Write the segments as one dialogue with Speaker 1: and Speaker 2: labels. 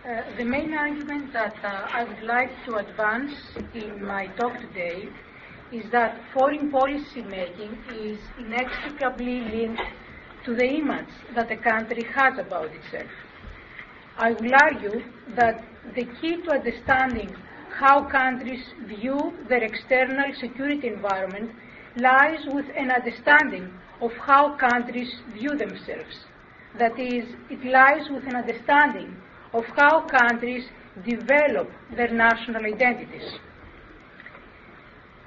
Speaker 1: Uh, the main argument that uh, I would like to advance in my talk today is that foreign policy making is inextricably linked to the image that a country has about itself. I will argue that the key to understanding how countries view their external security environment lies with an understanding of how countries view themselves. That is, it lies with an understanding of how countries develop their national identities.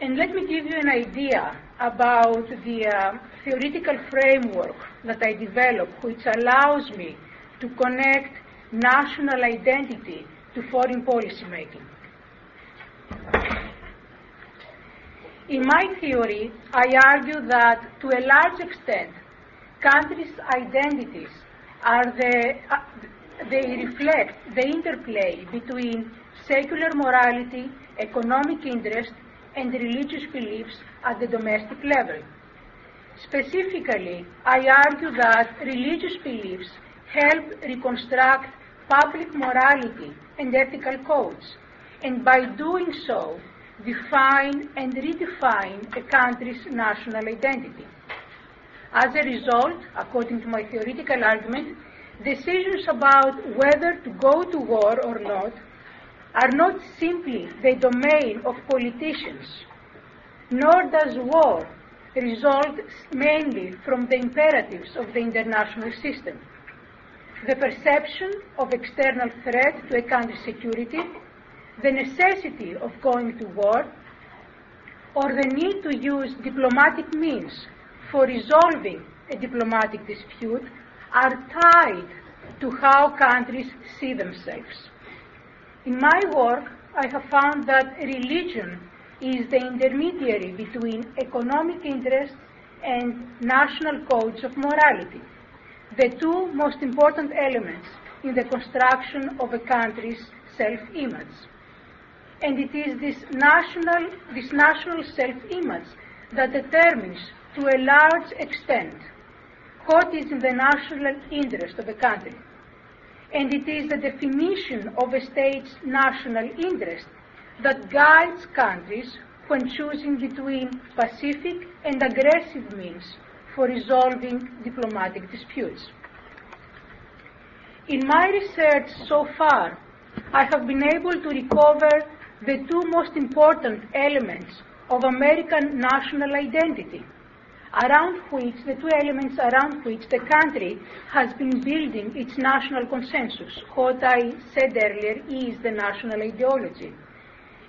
Speaker 1: And let me give you an idea about the uh, theoretical framework that I developed, which allows me to connect national identity to foreign policy making. In my theory, I argue that to a large extent, countries' identities are the, uh, they reflect the interplay between secular morality, economic interest, and religious beliefs at the domestic level. Specifically, I argue that religious beliefs help reconstruct public morality and ethical codes, and by doing so, define and redefine a country's national identity. As a result, according to my theoretical argument, decisions about whether to go to war or not are not simply the domain of politicians, nor does war result mainly from the imperatives of the international system. The perception of external threat to a country's security, the necessity of going to war, or the need to use diplomatic means for resolving a diplomatic dispute are tied to how countries see themselves. In my work, I have found that religion is the intermediary between economic interests and national codes of morality, the two most important elements in the construction of a country's self-image. And it is this national, this national self-image that determines, to a large extent, what is in the national interest of a country. And it is the definition of a state's national interest that guides countries when choosing between pacific and aggressive means for resolving diplomatic disputes. In my research so far, I have been able to recover the two most important elements of American national identity around which, the two elements around which the country has been building its national consensus. What I said earlier is the national ideology.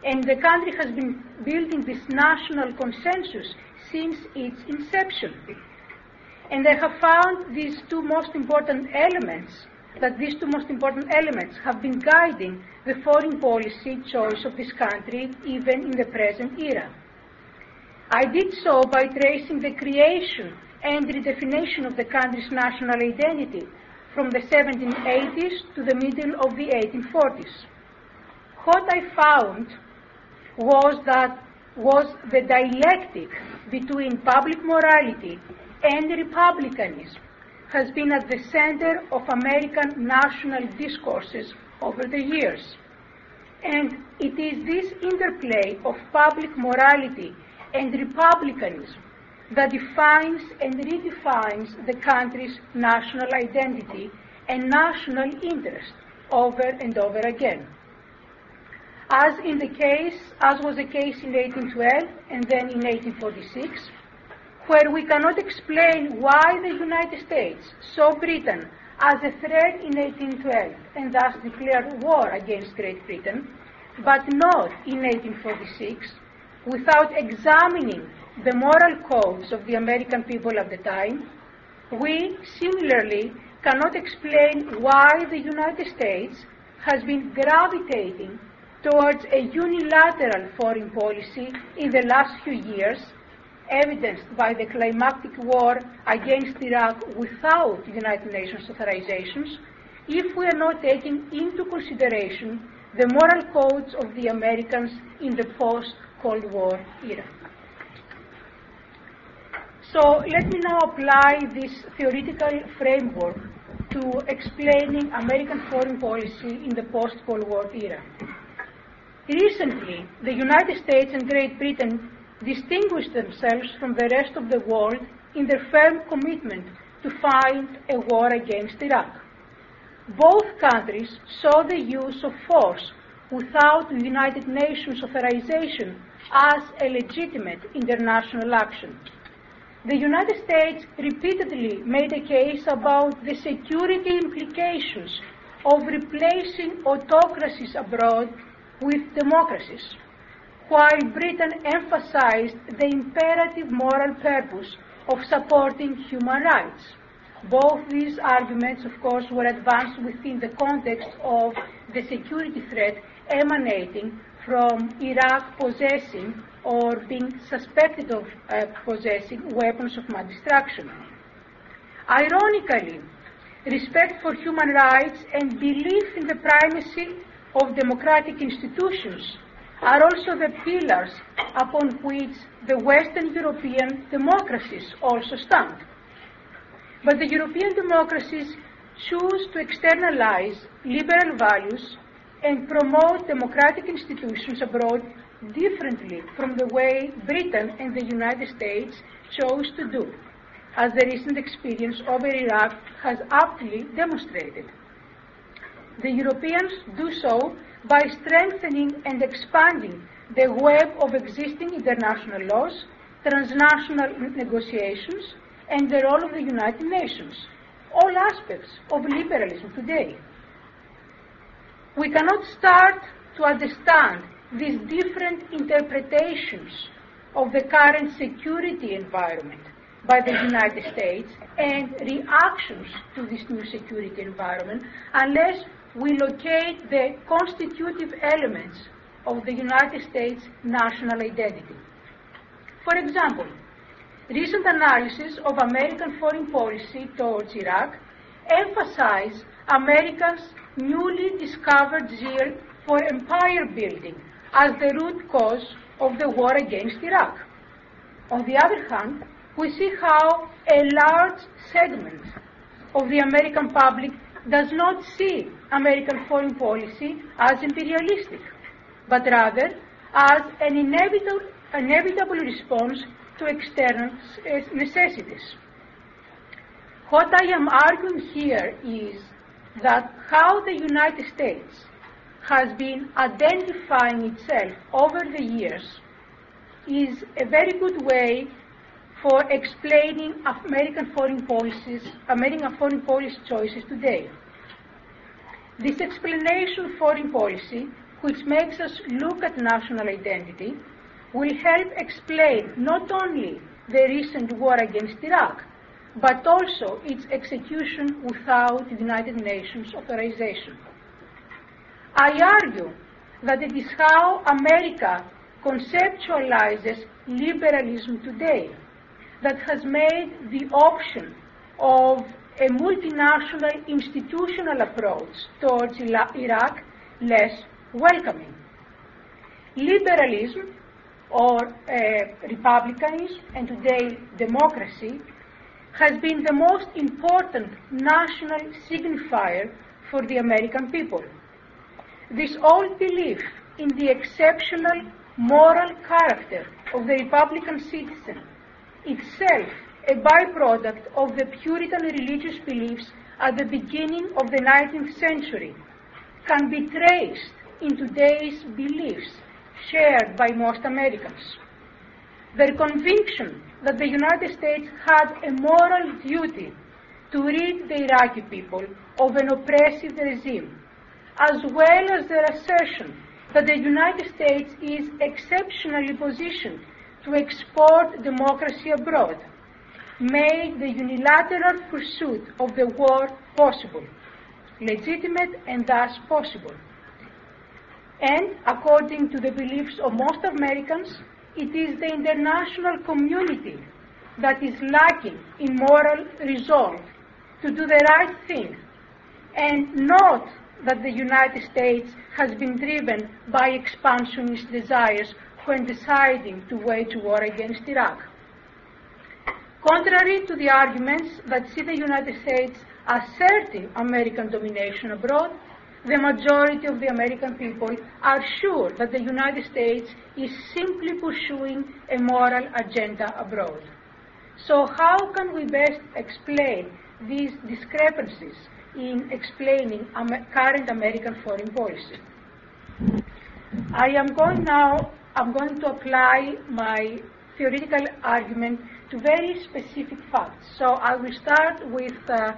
Speaker 1: And the country has been building this national consensus since its inception. And I have found these two most important elements, that these two most important elements have been guiding the foreign policy choice of this country even in the present era. I did so by tracing the creation and redefinition of the country's national identity from the 1780s to the middle of the 1840s. What I found was that was the dialectic between public morality and republicanism has been at the center of American national discourses over the years. And it is this interplay of public morality and republicanism that defines and redefines the country's national identity and national interest over and over again. As in the case, as was the case in 1812 and then in 1846, where we cannot explain why the United States saw Britain as a threat in 1812 and thus declared war against Great Britain, but not in 1846, without examining the moral codes of the American people at the time, we similarly cannot explain why the United States has been gravitating towards a unilateral foreign policy in the last few years, evidenced by the climactic war against Iraq without United Nations authorizations, if we are not taking into consideration the moral codes of the Americans in the post Cold War era. So let me now apply this theoretical framework to explaining American foreign policy in the post-Cold War era. Recently, the United States and Great Britain distinguished themselves from the rest of the world in their firm commitment to fight a war against Iraq. Both countries saw the use of force without the United Nations authorization as a legitimate international action. The United States repeatedly made a case about the security implications of replacing autocracies abroad with democracies, while Britain emphasized the imperative moral purpose of supporting human rights. Both these arguments, of course, were advanced within the context of the security threat emanating from Iraq possessing or being suspected of uh, possessing weapons of mass destruction. Ironically, respect for human rights and belief in the primacy of democratic institutions are also the pillars upon which the Western European democracies also stand. But the European democracies choose to externalize liberal values and promote democratic institutions abroad differently from the way Britain and the United States chose to do, as the recent experience over Iraq has aptly demonstrated. The Europeans do so by strengthening and expanding the web of existing international laws, transnational negotiations, and the role of the United Nations, all aspects of liberalism today. We cannot start to understand these different interpretations of the current security environment by the United States and reactions to this new security environment unless we locate the constitutive elements of the United States national identity. For example, recent analysis of American foreign policy towards Iraq emphasize America's newly discovered zeal for empire building as the root cause of the war against Iraq. On the other hand, we see how a large segment of the American public does not see American foreign policy as imperialistic, but rather as an inevitable, inevitable response to external necessities. What I am arguing here is that how the United States has been identifying itself over the years is a very good way for explaining American foreign policies, American foreign policy choices today. This explanation of foreign policy, which makes us look at national identity, will help explain not only the recent war against Iraq, but also its execution without the United Nations authorization. I argue that it is how America conceptualizes liberalism today that has made the option of a multinational institutional approach towards Iraq less welcoming. Liberalism, or uh, republicanism, and today democracy, has been the most important national signifier for the American people. This old belief in the exceptional moral character of the Republican citizen, itself a byproduct of the Puritan religious beliefs at the beginning of the 19th century, can be traced in today's beliefs shared by most Americans. Their conviction that the United States had a moral duty to rid the Iraqi people of an oppressive regime, as well as their assertion that the United States is exceptionally positioned to export democracy abroad, made the unilateral pursuit of the war possible, legitimate and thus possible. And according to the beliefs of most Americans, it is the international community that is lacking in moral resolve to do the right thing, and not that the United States has been driven by expansionist desires when deciding to wage war against Iraq. Contrary to the arguments that see the United States asserting American domination abroad, the majority of the American people are sure that the United States is simply pursuing a moral agenda abroad. So how can we best explain these discrepancies in explaining current American foreign policy? I am going now, I'm going to apply my theoretical argument to very specific facts. So I will start with uh,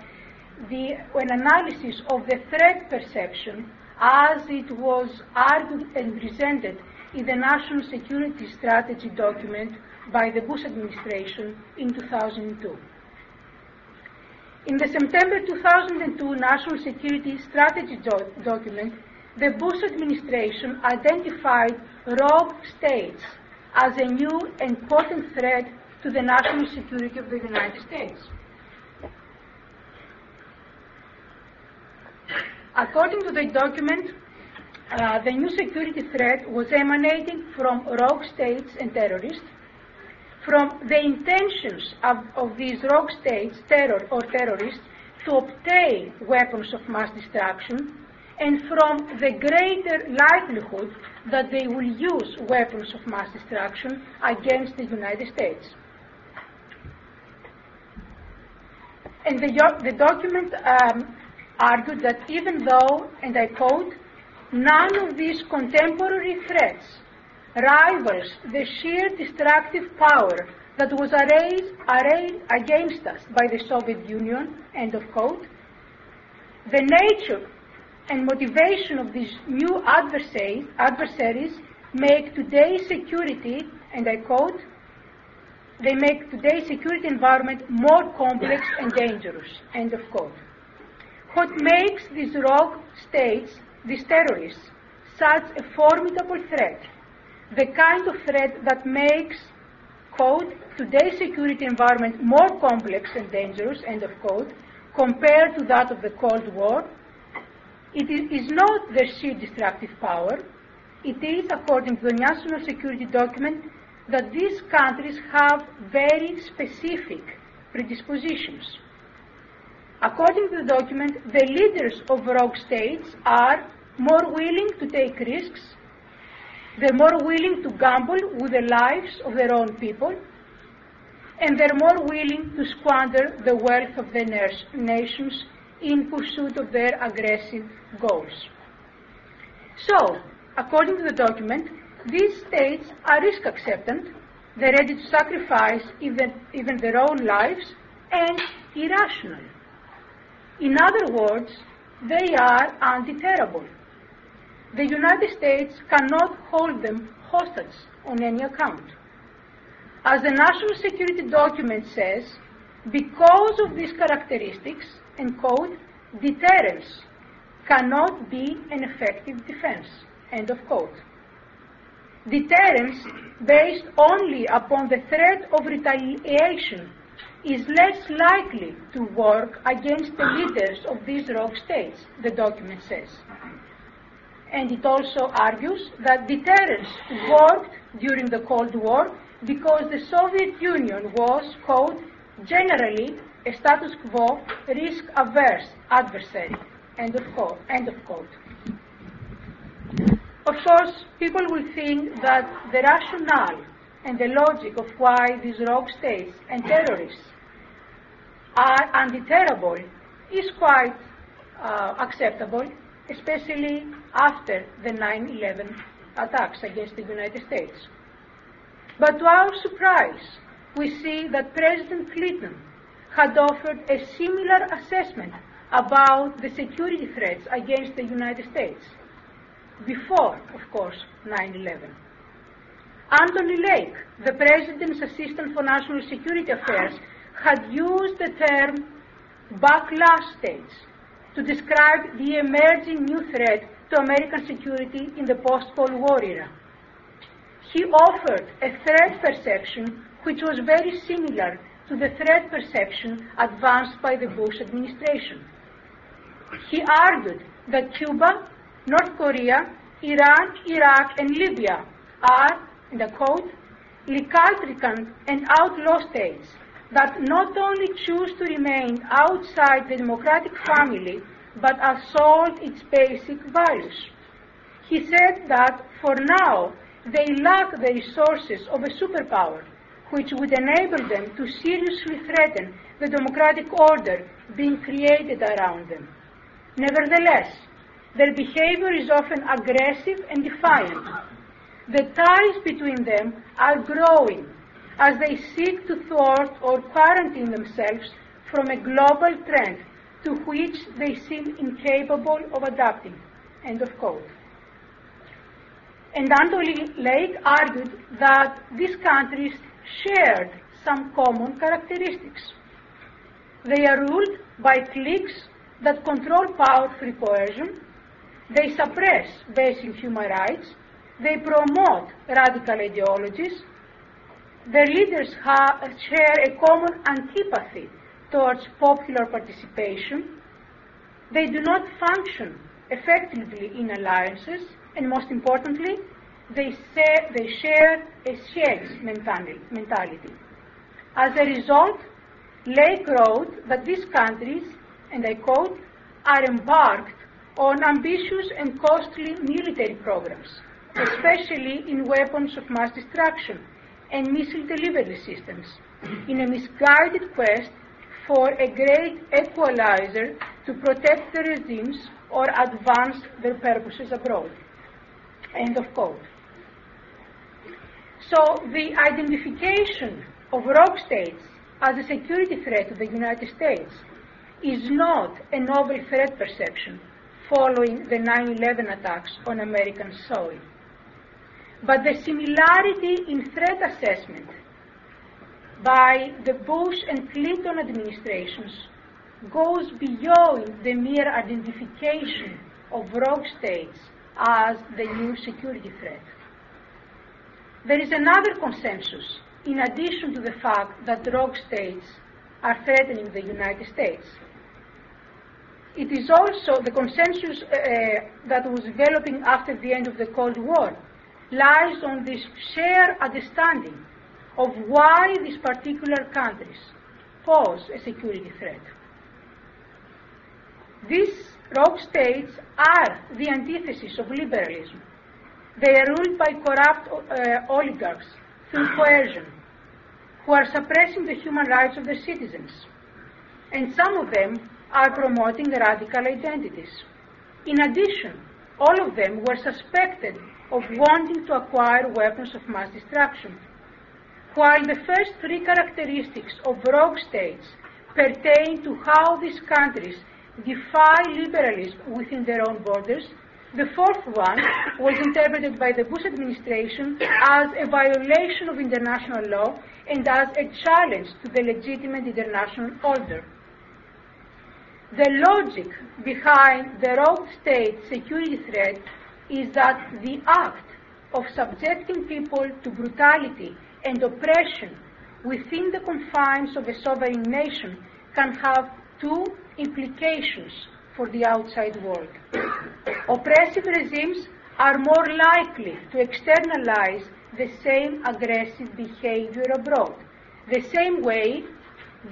Speaker 1: the, an analysis of the threat perception as it was argued and presented in the National Security Strategy document by the Bush administration in 2002. In the September 2002 National Security Strategy do document, the Bush administration identified rogue states as a new and potent threat to the national security of the United States. According to the document, uh, the new security threat was emanating from rogue states and terrorists, from the intentions of, of these rogue states, terror or terrorists, to obtain weapons of mass destruction, and from the greater likelihood that they will use weapons of mass destruction against the United States. And the, the document um, argued that even though, and I quote, none of these contemporary threats rivals the sheer destructive power that was arrayed, arrayed against us by the Soviet Union, end of quote, the nature and motivation of these new adversaries, adversaries make today's security, and I quote, they make today's security environment more complex and dangerous, end of quote. What makes these rogue states, these terrorists, such a formidable threat, the kind of threat that makes, quote, today's security environment more complex and dangerous, end of quote, compared to that of the Cold War, it is not their sheer destructive power. It is, according to the national security document, that these countries have very specific predispositions. According to the document, the leaders of rogue states are more willing to take risks, they're more willing to gamble with the lives of their own people, and they're more willing to squander the wealth of their nations in pursuit of their aggressive goals. So, according to the document, these states are risk acceptant, they're ready to sacrifice even, even their own lives, and irrational. In other words, they are undeterrable. The United States cannot hold them hostage on any account. As the national security document says, because of these characteristics, and quote, deterrence cannot be an effective defense, end of quote. Deterrence based only upon the threat of retaliation is less likely to work against the leaders of these rogue states, the document says. And it also argues that deterrence worked during the Cold War because the Soviet Union was, quote, generally a status quo risk-averse adversary, end of quote. End of quote. Of course, people will think that the rationale and the logic of why these rogue states and terrorists are undeterrable is quite uh, acceptable, especially after the 9-11 attacks against the United States. But to our surprise, we see that President Clinton had offered a similar assessment about the security threats against the United States before, of course, 9-11. Anthony Lake, the President's Assistant for National Security Affairs, had used the term backlash states to describe the emerging new threat to American security in the post-Cold War era. He offered a threat perception which was very similar to the threat perception advanced by the Bush administration. He argued that Cuba North Korea, Iran, Iraq, and Libya are, in the quote, recalcitrant and outlaw states that not only choose to remain outside the democratic family, but assault its basic values. He said that for now they lack the resources of a superpower which would enable them to seriously threaten the democratic order being created around them. Nevertheless, their behavior is often aggressive and defiant. The ties between them are growing as they seek to thwart or quarantine themselves from a global trend to which they seem incapable of adapting. End of quote. And Anthony Lake argued that these countries shared some common characteristics. They are ruled by cliques that control power through coercion. They suppress basic human rights. They promote radical ideologies. Their leaders share a common antipathy towards popular participation. They do not function effectively in alliances, and most importantly, they, say, they share a shades mentality. As a result, Lake wrote that these countries, and I quote, are embarked on ambitious and costly military programs, especially in weapons of mass destruction and missile delivery systems, in a misguided quest for a great equalizer to protect the regimes or advance their purposes abroad. End of quote. So the identification of rogue states as a security threat to the United States is not a novel threat perception following the 9-11 attacks on American soil. But the similarity in threat assessment by the Bush and Clinton administrations goes beyond the mere identification of rogue states as the new security threat. There is another consensus, in addition to the fact that rogue states are threatening the United States. It is also the consensus uh, that was developing after the end of the Cold War lies on this shared understanding of why these particular countries pose a security threat. These rogue states are the antithesis of liberalism. They are ruled by corrupt uh, oligarchs through coercion, who are suppressing the human rights of their citizens. And some of them are promoting radical identities. In addition, all of them were suspected of wanting to acquire weapons of mass destruction. While the first three characteristics of rogue states pertain to how these countries defy liberalism within their own borders, the fourth one was interpreted by the Bush administration as a violation of international law and as a challenge to the legitimate international order. The logic behind the rogue state security threat is that the act of subjecting people to brutality and oppression within the confines of a sovereign nation can have two implications for the outside world. Oppressive regimes are more likely to externalize the same aggressive behavior abroad. The same way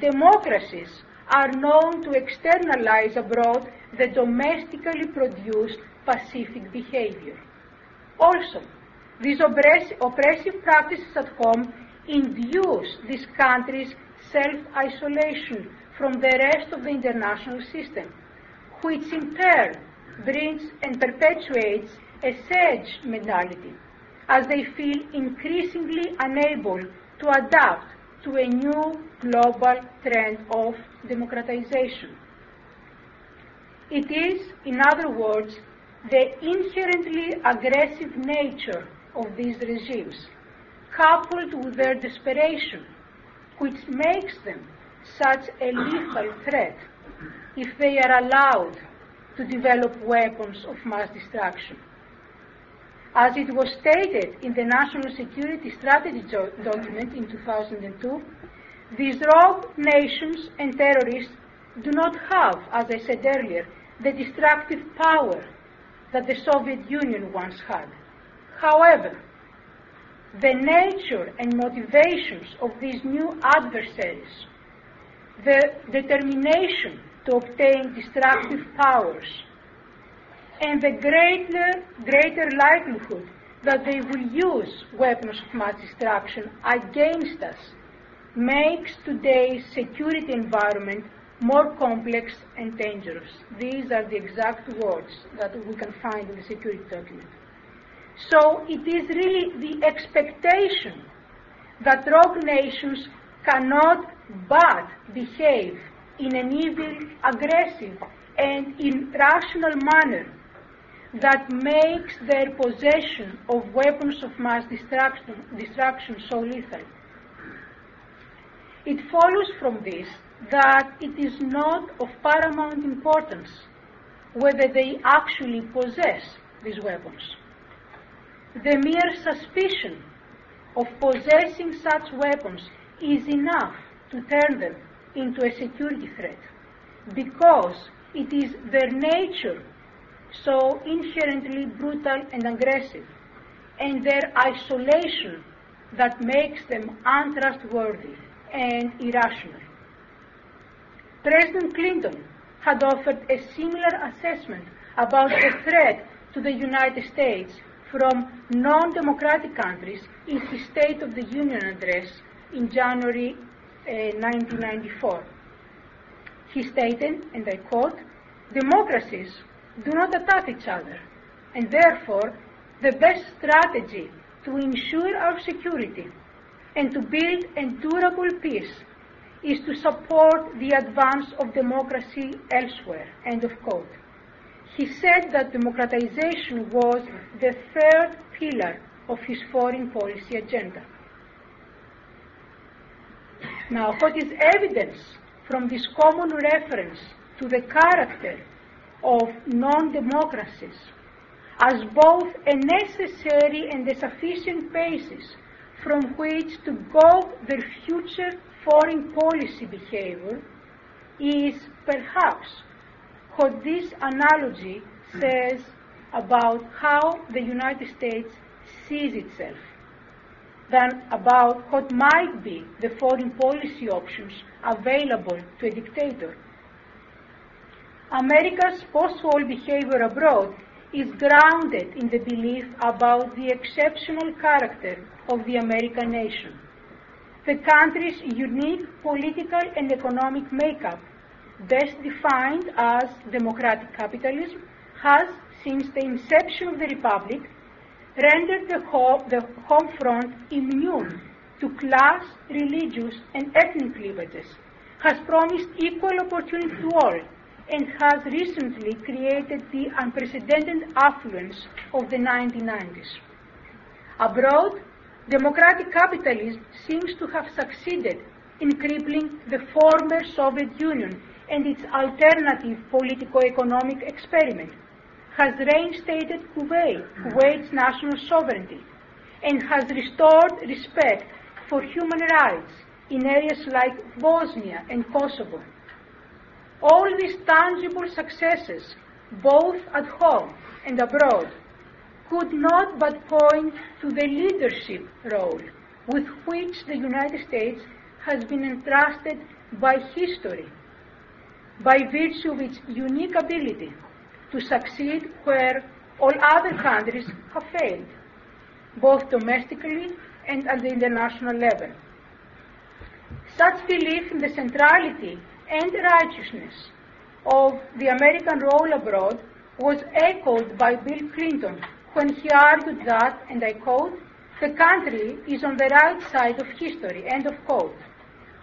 Speaker 1: democracies are known to externalize abroad the domestically produced pacific behavior. Also, these oppressive practices at home induce these countries' self-isolation from the rest of the international system, which in turn brings and perpetuates a siege mentality, as they feel increasingly unable to adapt to a new global trend of democratization. It is, in other words, the inherently aggressive nature of these regimes, coupled with their desperation, which makes them such a lethal threat if they are allowed to develop weapons of mass destruction. As it was stated in the National Security Strategy document in 2002, these rogue nations and terrorists do not have, as I said earlier, the destructive power that the Soviet Union once had. However, the nature and motivations of these new adversaries the determination to obtain destructive powers, and the greater, greater likelihood that they will use weapons of mass destruction against us makes today's security environment more complex and dangerous. These are the exact words that we can find in the security document. So it is really the expectation that rogue nations cannot but behave in an evil, aggressive, and irrational manner that makes their possession of weapons of mass destruction, destruction so lethal. It follows from this that it is not of paramount importance whether they actually possess these weapons. The mere suspicion of possessing such weapons is enough to turn them into a security threat because it is their nature so inherently brutal and aggressive and their isolation that makes them untrustworthy and irrational. President Clinton had offered a similar assessment about the threat to the United States from non-democratic countries in his State of the Union address in January uh, 1994. He stated, and I quote, democracies do not attack each other, and therefore the best strategy to ensure our security and to build a durable peace is to support the advance of democracy elsewhere. End of quote. He said that democratization was the third pillar of his foreign policy agenda. Now, what is evidence from this common reference to the character of non-democracies as both a necessary and a sufficient basis from which to gauge their future foreign policy behavior is perhaps what this analogy says about how the United States sees itself than about what might be the foreign policy options available to a dictator. America's post-war behavior abroad is grounded in the belief about the exceptional character of the American nation. The country's unique political and economic makeup, best defined as democratic capitalism, has, since the inception of the Republic, rendered the, ho- the home front immune to class, religious, and ethnic cleavages, has promised equal opportunity to all, and has recently created the unprecedented affluence of the 1990s. Abroad, democratic capitalism seems to have succeeded in crippling the former Soviet Union and its alternative politico-economic experiment, has reinstated Kuwait, Kuwait's national sovereignty, and has restored respect for human rights in areas like Bosnia and Kosovo. All these tangible successes, both at home and abroad, could not but point to the leadership role with which the United States has been entrusted by history, by virtue of its unique ability to succeed where all other countries have failed, both domestically and at the international level. Such belief in the centrality and righteousness of the American role abroad was echoed by Bill Clinton when he argued that, and I quote, the country is on the right side of history, end of quote.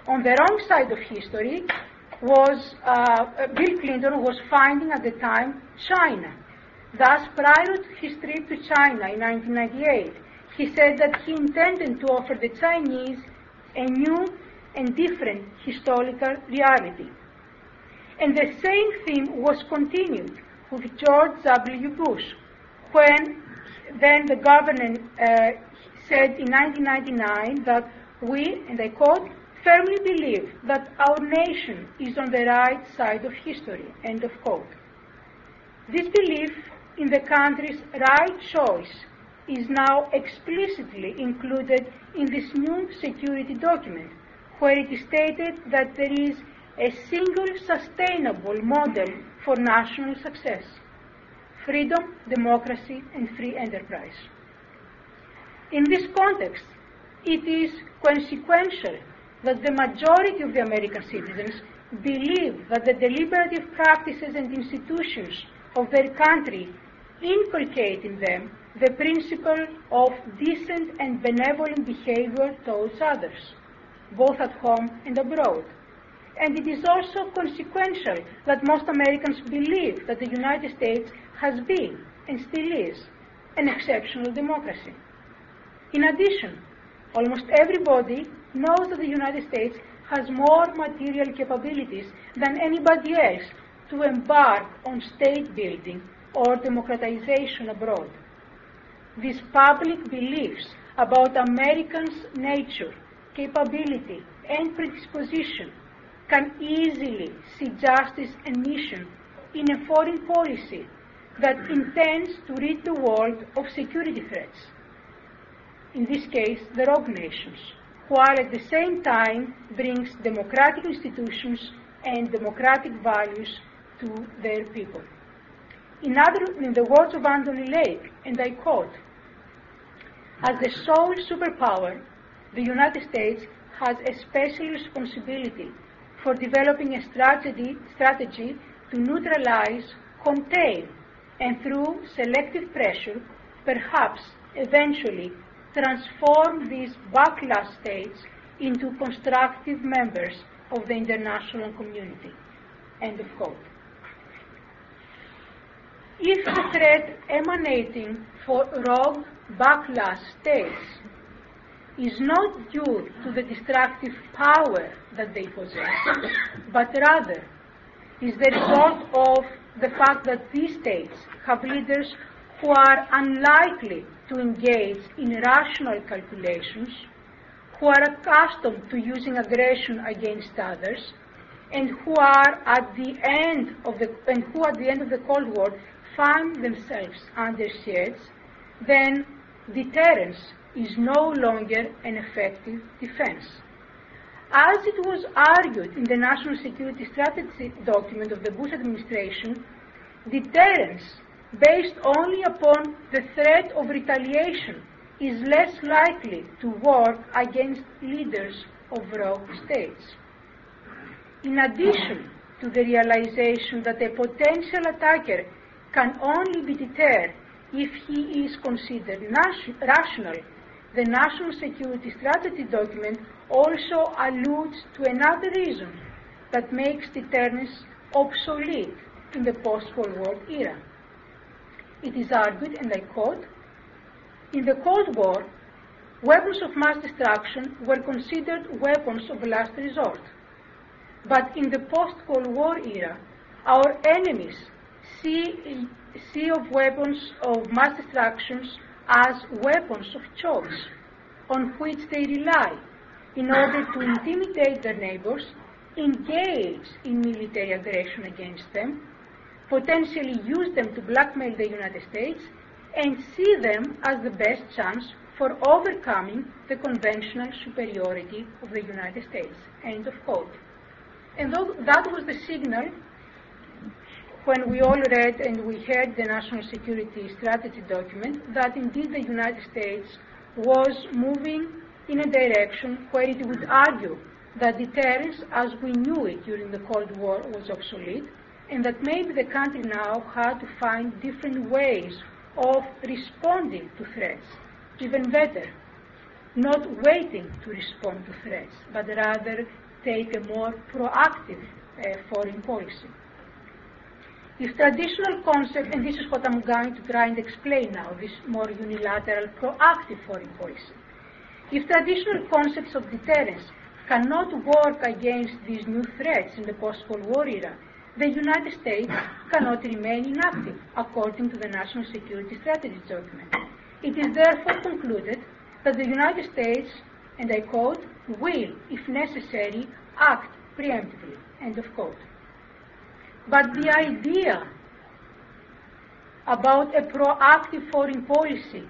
Speaker 1: On the wrong side of history was, uh, Bill Clinton was finding at the time China. Thus, prior to his trip to China in 1998, he said that he intended to offer the Chinese a new and different historical reality. And the same theme was continued with George W. Bush, when then the government uh, said in 1999 that we, and I quote, firmly believe that our nation is on the right side of history, end of quote. This belief in the country's right choice is now explicitly included in this new security document, where it is stated that there is a single sustainable model for national success freedom, democracy, and free enterprise. In this context, it is consequential that the majority of the American citizens believe that the deliberative practices and institutions of their country inculcate in them the principle of decent and benevolent behavior towards others, both at home and abroad. And it is also consequential that most Americans believe that the United States has been and still is an exceptional democracy. In addition, almost everybody knows that the United States has more material capabilities than anybody else to embark on state building or democratization abroad. These public beliefs about Americans' nature, capability, and predisposition can easily see justice and mission in a foreign policy that intends to rid the world of security threats. In this case, the rogue nations, while at the same time brings democratic institutions and democratic values to their people. In, other, in the words of Anthony Lake, and I quote, as the sole superpower, the United States has a special responsibility for developing a strategy, strategy to neutralize, contain, and through selective pressure, perhaps eventually transform these backlash states into constructive members of the international community. End of quote. If the threat emanating for rogue backlash states is not due to the destructive power that they possess, but rather is the result of the fact that these states have leaders who are unlikely to engage in rational calculations, who are accustomed to using aggression against others, and who are at the end of the and who at the end of the Cold War find themselves under siege, then deterrence is no longer an effective defense. As it was argued in the National Security Strategy document of the Bush administration, deterrence based only upon the threat of retaliation is less likely to work against leaders of rogue states. In addition to the realization that a potential attacker can only be deterred if he is considered rational, the National Security Strategy document also alludes to another reason that makes deterrence obsolete in the post-Cold War era. It is argued, and I quote, in the Cold War, weapons of mass destruction were considered weapons of last resort. But in the post-Cold War era, our enemies see, see of weapons of mass destructions as weapons of choice on which they rely in order to intimidate their neighbors, engage in military aggression against them, potentially use them to blackmail the United States, and see them as the best chance for overcoming the conventional superiority of the United States. End of quote. And that was the signal when we all read and we heard the national security strategy document that indeed the United States was moving in a direction where it would argue that deterrence as we knew it during the Cold War was obsolete and that maybe the country now had to find different ways of responding to threats. Even better, not waiting to respond to threats, but rather take a more proactive uh, foreign policy. If traditional concept, and this is what I'm going to try and explain now, this more unilateral, proactive foreign policy. If traditional concepts of deterrence cannot work against these new threats in the post-Cold War era, the United States cannot remain inactive, according to the National Security Strategy document. It is therefore concluded that the United States, and I quote, will, if necessary, act preemptively, end of quote. But the idea about a proactive foreign policy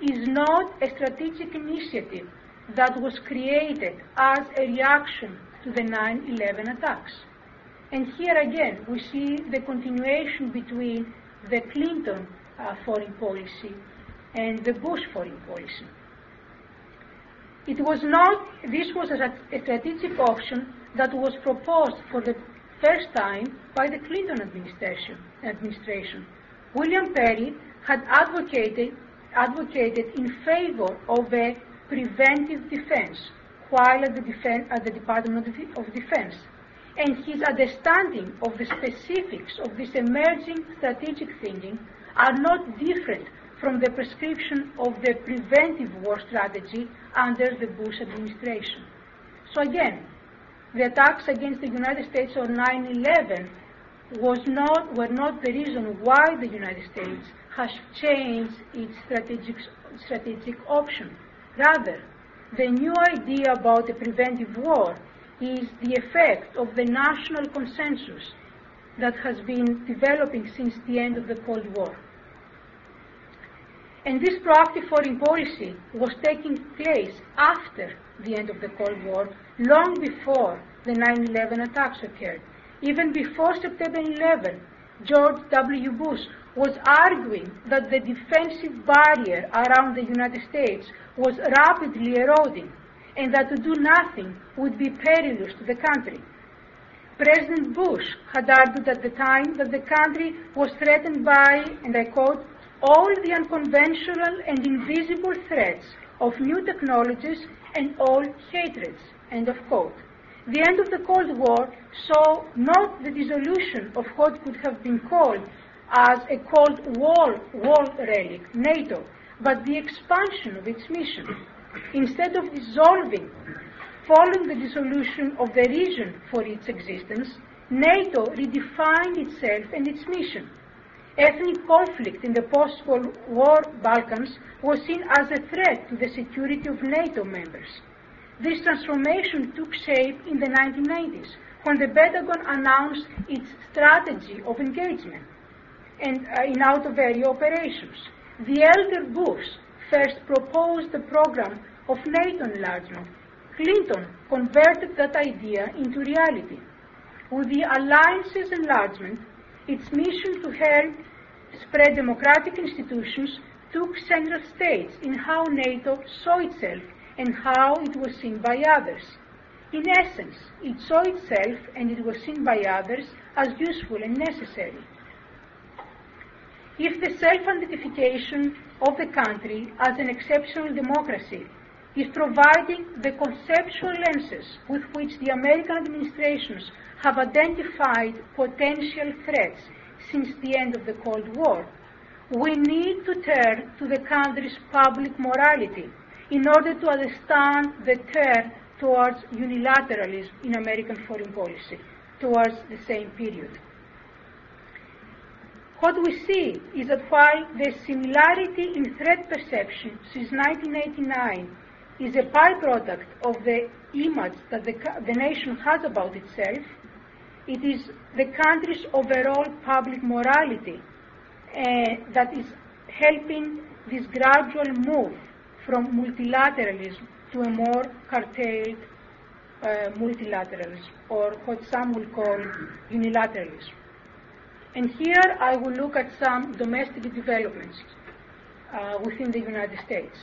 Speaker 1: is not a strategic initiative that was created as a reaction to the 9-11 attacks. And here again, we see the continuation between the Clinton uh, foreign policy and the Bush foreign policy. It was not, this was a, a strategic option that was proposed for the first time by the Clinton administration. administration. William Perry had advocated, advocated in favor of a preventive defense while at the, defen at the Department of Defense. And his understanding of the specifics of this emerging strategic thinking are not different from the prescription of the preventive war strategy under the Bush administration. So again, the attacks against the United States on 9-11 was not, were not the reason why the United States has changed its strategic, strategic option. Rather, the new idea about a preventive war is the effect of the national consensus that has been developing since the end of the Cold War. And this proactive foreign policy was taking place after the end of the Cold War, long before the 9-11 attacks occurred. Even before September 11, George W. Bush was arguing that the defensive barrier around the United States was rapidly eroding and that to do nothing would be perilous to the country. President Bush had argued at the time that the country was threatened by, and I quote, all the unconventional and invisible threats of new technologies and all hatreds, end of quote. The end of the Cold War saw not the dissolution of what could have been called as a Cold War, war relic, NATO, but the expansion of its mission. Instead of dissolving following the dissolution of the region for its existence, NATO redefined itself and its mission. Ethnic conflict in the post-war Balkans was seen as a threat to the security of NATO members. This transformation took shape in the 1990s when the Pentagon announced its strategy of engagement and uh, in out-of-area operations. The elder Bush first proposed the program of NATO enlargement. Clinton converted that idea into reality. With the alliance's enlargement, its mission to help spread democratic institutions took central stage in how NATO saw itself and how it was seen by others. In essence, it saw itself and it was seen by others as useful and necessary. If the self-identification of the country as an exceptional democracy is providing the conceptual lenses with which the American administrations have identified potential threats since the end of the Cold War, we need to turn to the country's public morality in order to understand the turn towards unilateralism in American foreign policy towards the same period. What we see is that while the similarity in threat perception since 1989 is a byproduct of the image that the, the nation has about itself, it is the country's overall public morality uh, that is helping this gradual move from multilateralism to a more curtailed uh, multilateralism, or what some will call unilateralism. And here I will look at some domestic developments uh, within the United States.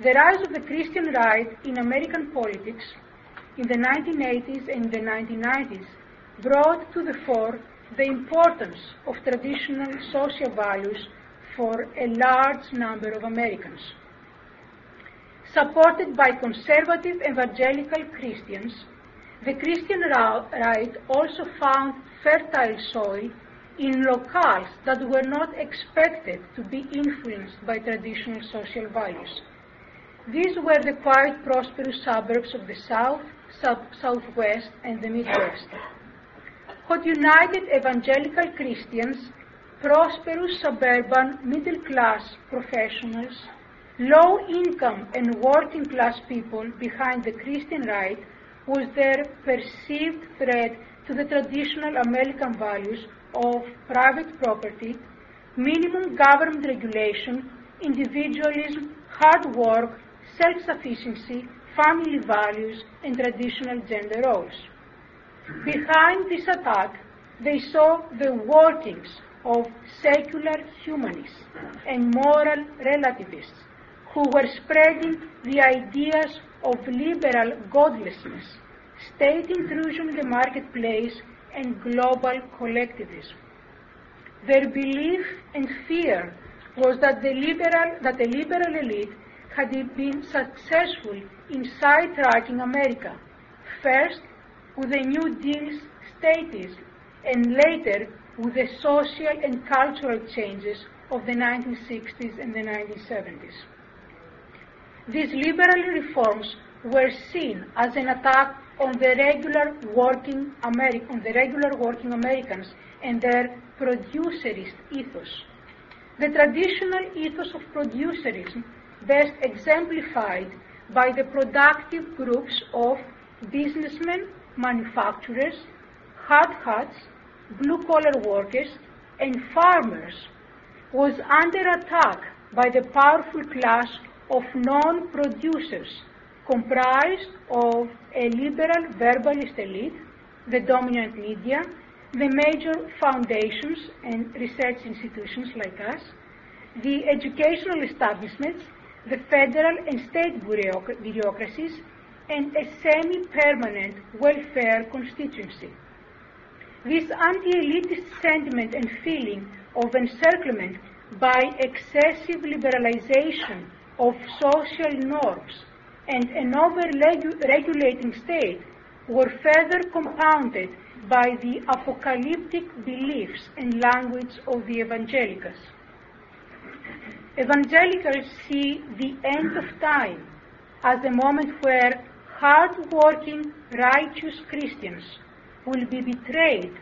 Speaker 1: The rise of the Christian right in American politics in the 1980s and the 1990s brought to the fore the importance of traditional social values for a large number of Americans supported by conservative evangelical Christians, the Christian right also found fertile soil in locales that were not expected to be influenced by traditional social values. These were the quiet, prosperous suburbs of the South, Southwest, and the Midwest. What united evangelical Christians, prosperous suburban middle class professionals, low income and working class people behind the Christian right was their perceived threat to the traditional American values of private property, minimum government regulation, individualism, hard work, self-sufficiency, family values, and traditional gender roles. Behind this attack, they saw the workings of secular humanists and moral relativists who were spreading the ideas of liberal godlessness, state intrusion in the marketplace, and global collectivism. Their belief and fear was that the liberal, that the liberal elite had been successful in sidetracking America, first with the New Deal's status and later with the social and cultural changes of the 1960s and the 1970s. These liberal reforms were seen as an attack on the regular working Ameri- on the regular working Americans and their producerist ethos. The traditional ethos of producerism best exemplified by the productive groups of businessmen, manufacturers, hard hats, blue-collar workers, and farmers was under attack by the powerful class of non-producers comprised of a liberal verbalist elite, the dominant media, the major foundations and research institutions like us, the educational establishments, the federal and state bureaucracies, and a semi-permanent welfare constituency. This anti-elitist sentiment and feeling of encirclement by excessive liberalization of social norms and an over-regulating state were further compounded by the apocalyptic beliefs and language of the evangelicals. Evangelicals see the end of time as the moment where hard-working, righteous Christians will be betrayed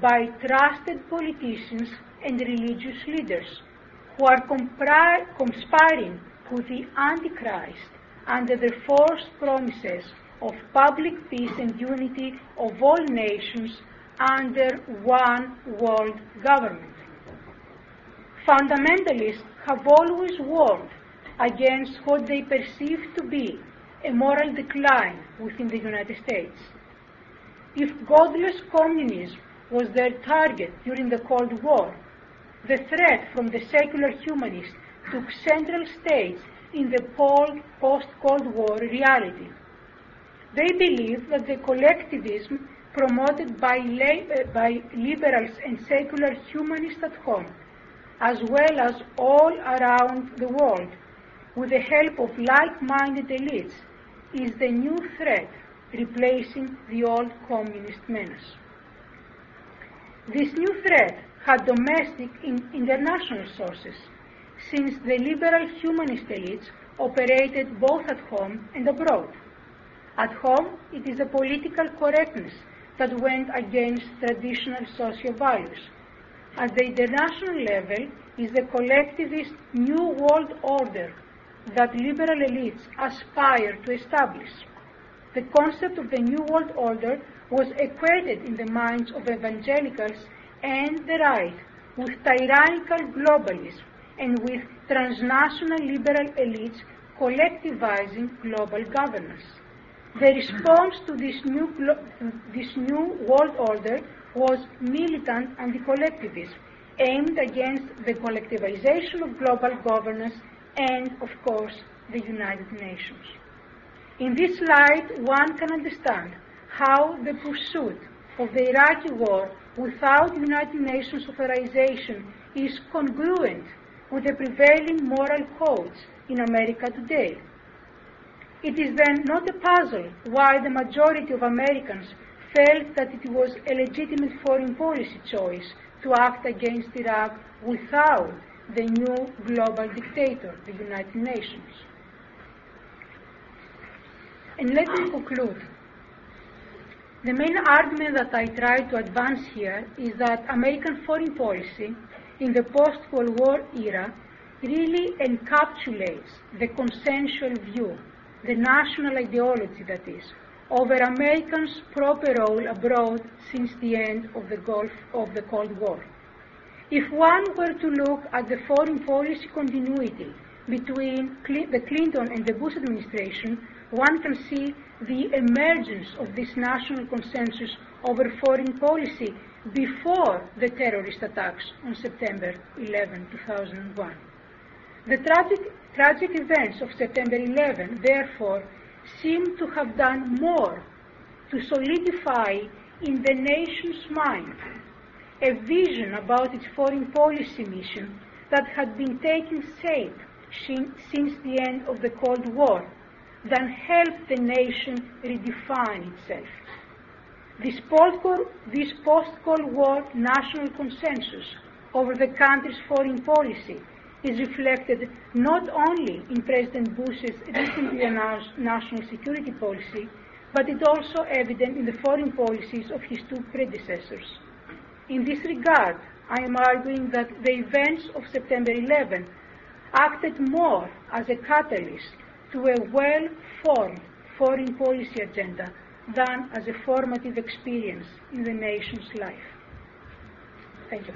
Speaker 1: by trusted politicians and religious leaders who are conspiring with the Antichrist under the false promises of public peace and unity of all nations under one world government. Fundamentalists have always warned against what they perceive to be a moral decline within the United States. If godless communism was their target during the Cold War, the threat from the secular humanists took central stage in the post-Cold War reality. They believe that the collectivism promoted by, by liberals and secular humanists at home, as well as all around the world, with the help of like-minded elites, is the new threat replacing the old communist menace. This new threat had domestic and international sources, since the liberal humanist elites operated both at home and abroad. At home, it is a political correctness that went against traditional social values. At the international level is the collectivist New World Order that liberal elites aspire to establish. The concept of the New World Order was equated in the minds of evangelicals and the right with tyrannical globalism and with transnational liberal elites collectivizing global governance. The response to this new, this new world order was militant anti-collectivism, aimed against the collectivization of global governance and, of course, the United Nations. In this light, one can understand how the pursuit of the Iraqi war without United Nations authorization is congruent with the prevailing moral codes in America today. It is then not a puzzle why the majority of Americans felt that it was a legitimate foreign policy choice to act against Iraq without the new global dictator, the United Nations. And let me conclude. The main argument that I try to advance here is that American foreign policy in the post-Cold War era really encapsulates the consensual view, the national ideology that is, over Americans' proper role abroad since the end of the Gulf of the Cold War. If one were to look at the foreign policy continuity between the Clinton and the Bush administration, one can see the emergence of this national consensus over foreign policy before the terrorist attacks on September 11, 2001. The tragic, tragic events of September 11, therefore, seem to have done more to solidify in the nation's mind a vision about its foreign policy mission that had been taking shape since the end of the Cold War than help the nation redefine itself. This post-Cold War national consensus over the country's foreign policy is reflected not only in President Bush's recently announced national security policy, but it's also evident in the foreign policies of his two predecessors. In this regard, I am arguing that the events of September 11 acted more as a catalyst to a well-formed foreign policy agenda than as a formative experience in the nation's life. Thank you.